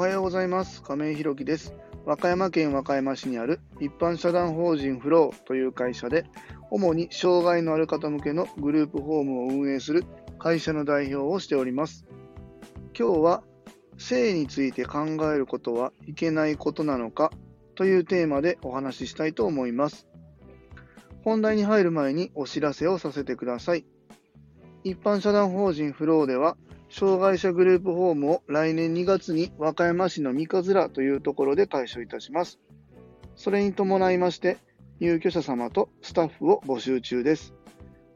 はようございます。亀井ひろきです。和歌山県和歌山市にある一般社団法人フローという会社で、主に障害のある方向けのグループホームを運営する会社の代表をしております。今日は、性について考えることはいけないことなのかというテーマでお話ししたいと思います。本題に入る前にお知らせをさせてください。一般社団法人フローでは、障害者グループホームを来年2月に和歌山市の三葛というところで開所いたします。それに伴いまして、入居者様とスタッフを募集中です。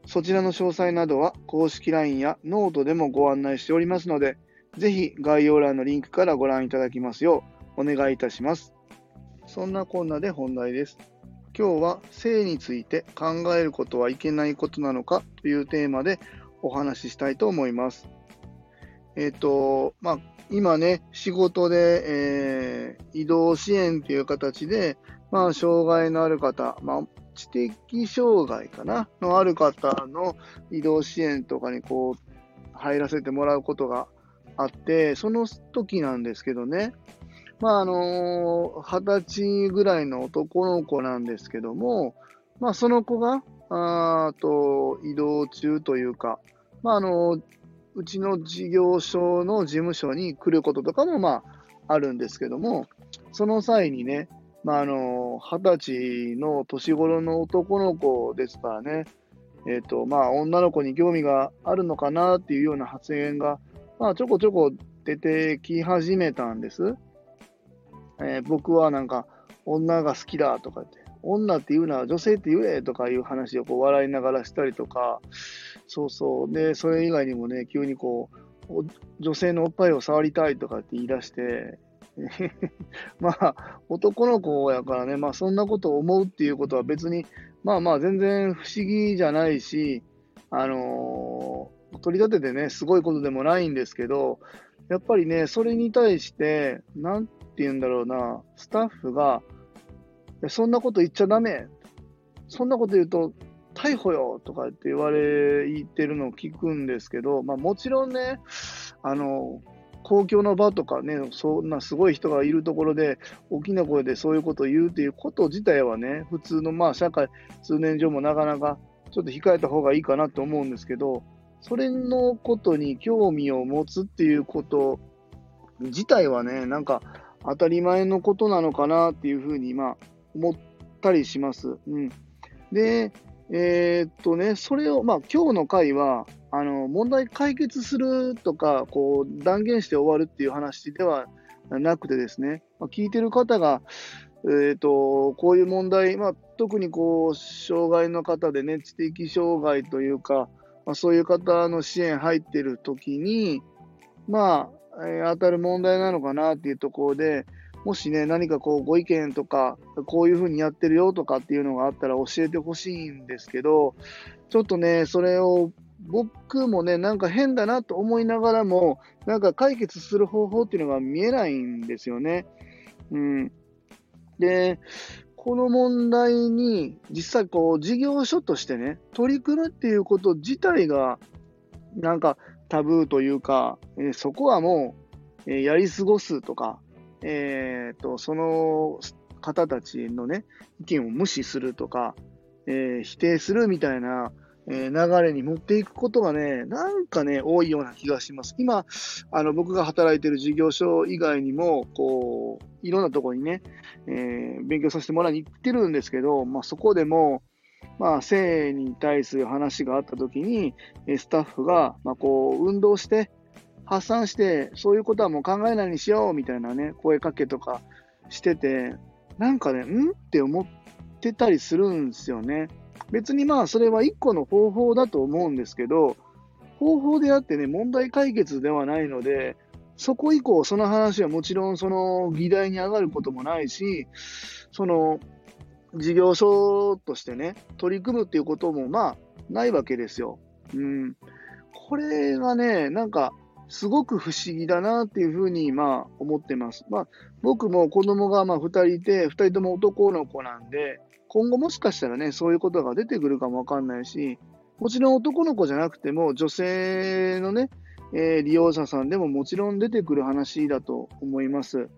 そちらの詳細などは公式 LINE やノートでもご案内しておりますので、ぜひ概要欄のリンクからご覧いただきますようお願いいたします。そんなこんなで本題です。今日は性について考えることはいけないことなのかというテーマでお話ししたいと思います。えっ、と、まあ、今ね、仕事で、えー移動支援という形で、まあ、障害のある方、まあ、知的障害かなのある方の移動支援とかにこう、入らせてもらうことがあって、その時なんですけどね、まあ、あの二十歳ぐらいの男の子なんですけども、まあ、その子が、あと、移動中というか、まあ、あの、うちの事業所の事務所に来ることとかも、まあ、あるんですけども、その際にね、まあ、あの、二十歳の年頃の男の子ですからね、えっ、と、まあ、女の子に興味があるのかなっていうような発言が、まあ、ちょこちょこ出てき始めたんです。えー僕はなんか、女が好きだとかって、女って言うなら女性って言えとかいう話をこう笑いながらしたりとか、そうそう。で、それ以外にもね、急にこう、女性のおっぱいを触りたいとかって言い出して、まあ、男の子やからね、まあそんなことを思うっていうことは別に、まあまあ全然不思議じゃないし、あのー取り立ててね、すごいことでもないんですけど、やっぱりね、それに対して、なんて言うんだろうな、スタッフが、そんなこと言っちゃダメ。そんなこと言うと、逮捕よとかって言われ、言ってるのを聞くんですけど、まあもちろんね、あの、公共の場とかね、そんなすごい人がいるところで、大きな声でそういうことを言うっていうこと自体はね、普通のまあ社会、通念上もなかなかちょっと控えた方がいいかなと思うんですけど、それのことに興味を持つっていうこと自体はね、なんか当たり前のことなのかなっていうふうに、まあ、思ったりします。うん。で、えーっとね、それを、まあ、今日の回は、あの、問題解決するとか、こう、断言して終わるっていう話ではなくてですね、まあ、聞いてる方が、えーっと、こういう問題、まあ、特にこう、障害の方でね、知的障害というか、まあ、そういう方の支援入ってる時に、まあ、えー当たる問題なのかなっていうところで、もしね、何かこうご意見とか、こういうふうにやってるよとかっていうのがあったら教えてほしいんですけど、ちょっとね、それを僕もね、なんか変だなと思いながらも、なんか解決する方法っていうのが見えないんですよね。うん。で、この問題に実際こう事業所としてね、取り組むっていうこと自体が、なんかタブーというか、えーそこはもう、えーやり過ごすとか、えーと、その方たちのね、意見を無視するとか、えー否定するみたいな、えー流れに持っていくことがね、なんかね、多いような気がします。今、あの、僕が働いてる事業所以外にも、こう、いろんなところにね、えー勉強させてもらいに行ってるんですけど、まあ、そこでも、まあ、性に対する話があったときに、スタッフが、まあ、こう、運動して、発散して、そういうことはもう考えないにしようみたいなね、声かけとかしてて、なんかね、んって思ってたりするんですよね。別にまあ、それは一個の方法だと思うんですけど、方法であってね、問題解決ではないので、そこ以降、その話はもちろんその議題に上がることもないし、その事業所としてね、取り組むっていうこともまあ、ないわけですよ。うん。これがね、なんか、すごく不思議だなっていうふうに、まあ、思ってます。まあ、僕も子供がまあ2人いて、2人とも男の子なんで、今後もしかしたらね、そういうことが出てくるかもわかんないし、もちろん男の子じゃなくても、女性のね、えー、利用者さんでももちろん出てくる話だと思います。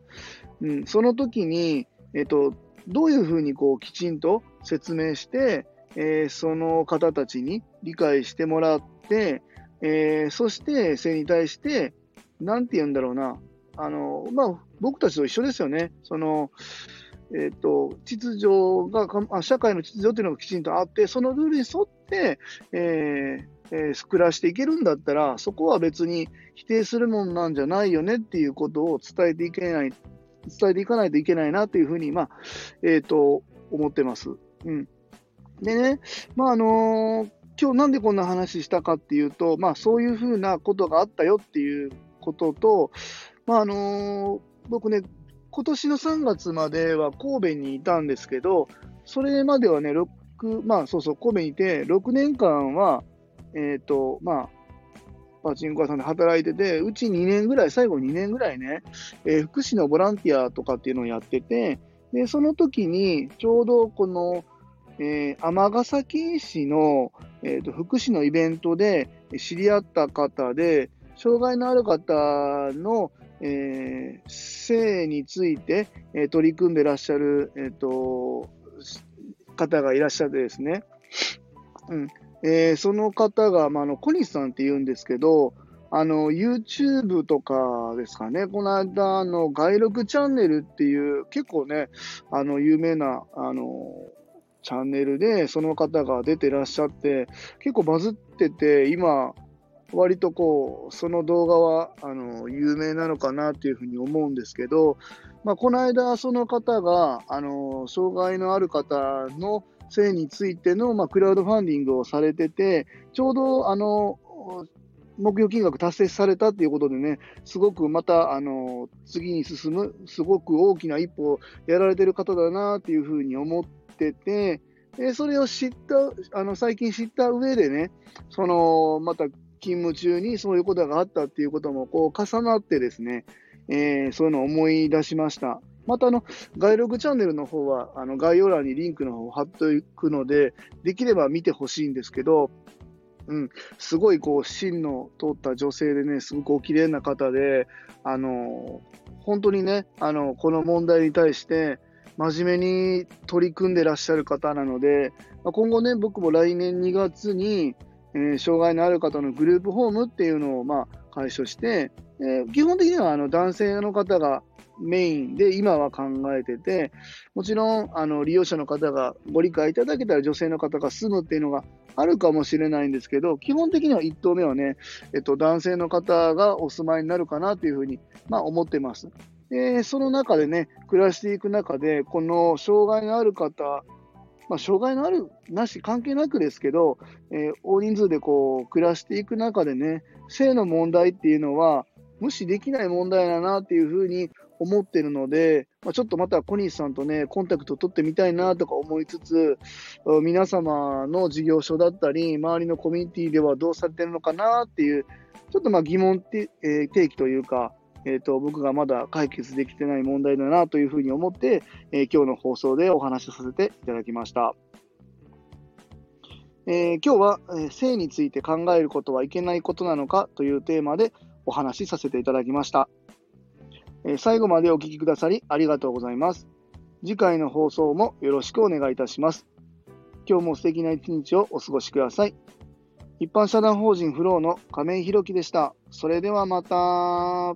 うん、その時に、えっ、と、どういうふうにこうきちんと説明して、えー、その方たちに理解してもらって、えー、そして性に対して、なんて言うんだろうな、あの、まあ、僕たちと一緒ですよね。その、えっ、ー、と、秩序があ、社会の秩序というのがきちんとあって、そのルールに沿って、えーえー、暮らしていけるんだったら、そこは別に否定するもんなんじゃないよねっていうことを伝えていけない、伝えていかないといけないなというふうに、まあ、えっ、ー、と、思ってます。うん。でね、まあ、あのー、今日なんでこんな話したかっていうと、まあ、そういうふうなことがあったよっていうことと、まあ、あの僕ね、今年の3月までは神戸にいたんですけど、それまではね、6、まあそうそう、神戸にいて、6年間は、えっ、ー、と、まあ、パチンコ屋さんで働いてて、うち2年ぐらい、最後2年ぐらいね、えー、福祉のボランティアとかっていうのをやってて、で、その時に、ちょうどこの、え尼、崎市の、えーと、福祉のイベントで知り合った方で、障害のある方の、えー、性について、えー、取り組んでらっしゃる、えーと、方がいらっしゃってですね、うん。えー、その方が、まあ、の小西さんって言うんですけど、あの YouTube とかですかね、この間あの外録チャンネルっていう結構ね、あの有名なあのチャンネルでその方が出てらっしゃって、結構バズってて、今、割とこう、その動画は、あの、有名なのかなっていうふうに思うんですけど、まあ、この間、その方が、あの、障害のある方の性についての、まあ、クラウドファンディングをされてて、ちょうど、あの、目標金額達成されたっていうことでね、すごくまた、あの、次に進む、すごく大きな一歩をやられてる方だなっていうふうに思ってて、でそれを知った、あの、最近知った上でね、その、また勤務中にそういうことがあったっていうこともこう重なってですね、えー、そういうのを思い出しました。またあの、外録チャンネルの方は、あの概要欄にリンクの方を貼っておくので、できれば見てほしいんですけど、うん、すごいこう、芯の通った女性でね、すごくお綺麗な方で、あの、本当にね、あの、この問題に対して、真面目に取り組んでらっしゃる方なので、今後ね、僕も来年2月に、えー、障害のある方のグループホームっていうのを、まあ、解消して、えー、基本的にはあの男性の方がメインで今は考えてて、もちろんあの利用者の方がご理解いただけたら女性の方が住むっていうのがあるかもしれないんですけど、基本的には1棟目はね、えっと、男性の方がお住まいになるかなというふうに、まあ、思ってます。で、その中でね、暮らしていく中で、この障害のある方まあ、障害のあるなし関係なくですけど、えー、大人数でこう暮らしていく中でね、性の問題っていうのは無視できない問題だなっていうふうに思ってるので、まあ、ちょっとまた小西さんとね、コンタクト取ってみたいなとか思いつつ、皆様の事業所だったり、周りのコミュニティではどうされてるのかなっていう、ちょっとまあ疑問って、えー、提起というか、えーと、僕がまだ解決できてない問題だなというふうに思って、えー、今日の放送でお話しさせていただきました。えー、今日は、えー、性について考えることはいけないことなのかというテーマでお話しさせていただきました。え、最後までお聴きくださりありがとうございます。次回の放送もよろしくお願いいたします。今日も素敵な一日をお過ごしください。一般社団法人フローの亀井宏樹でした。それではまた。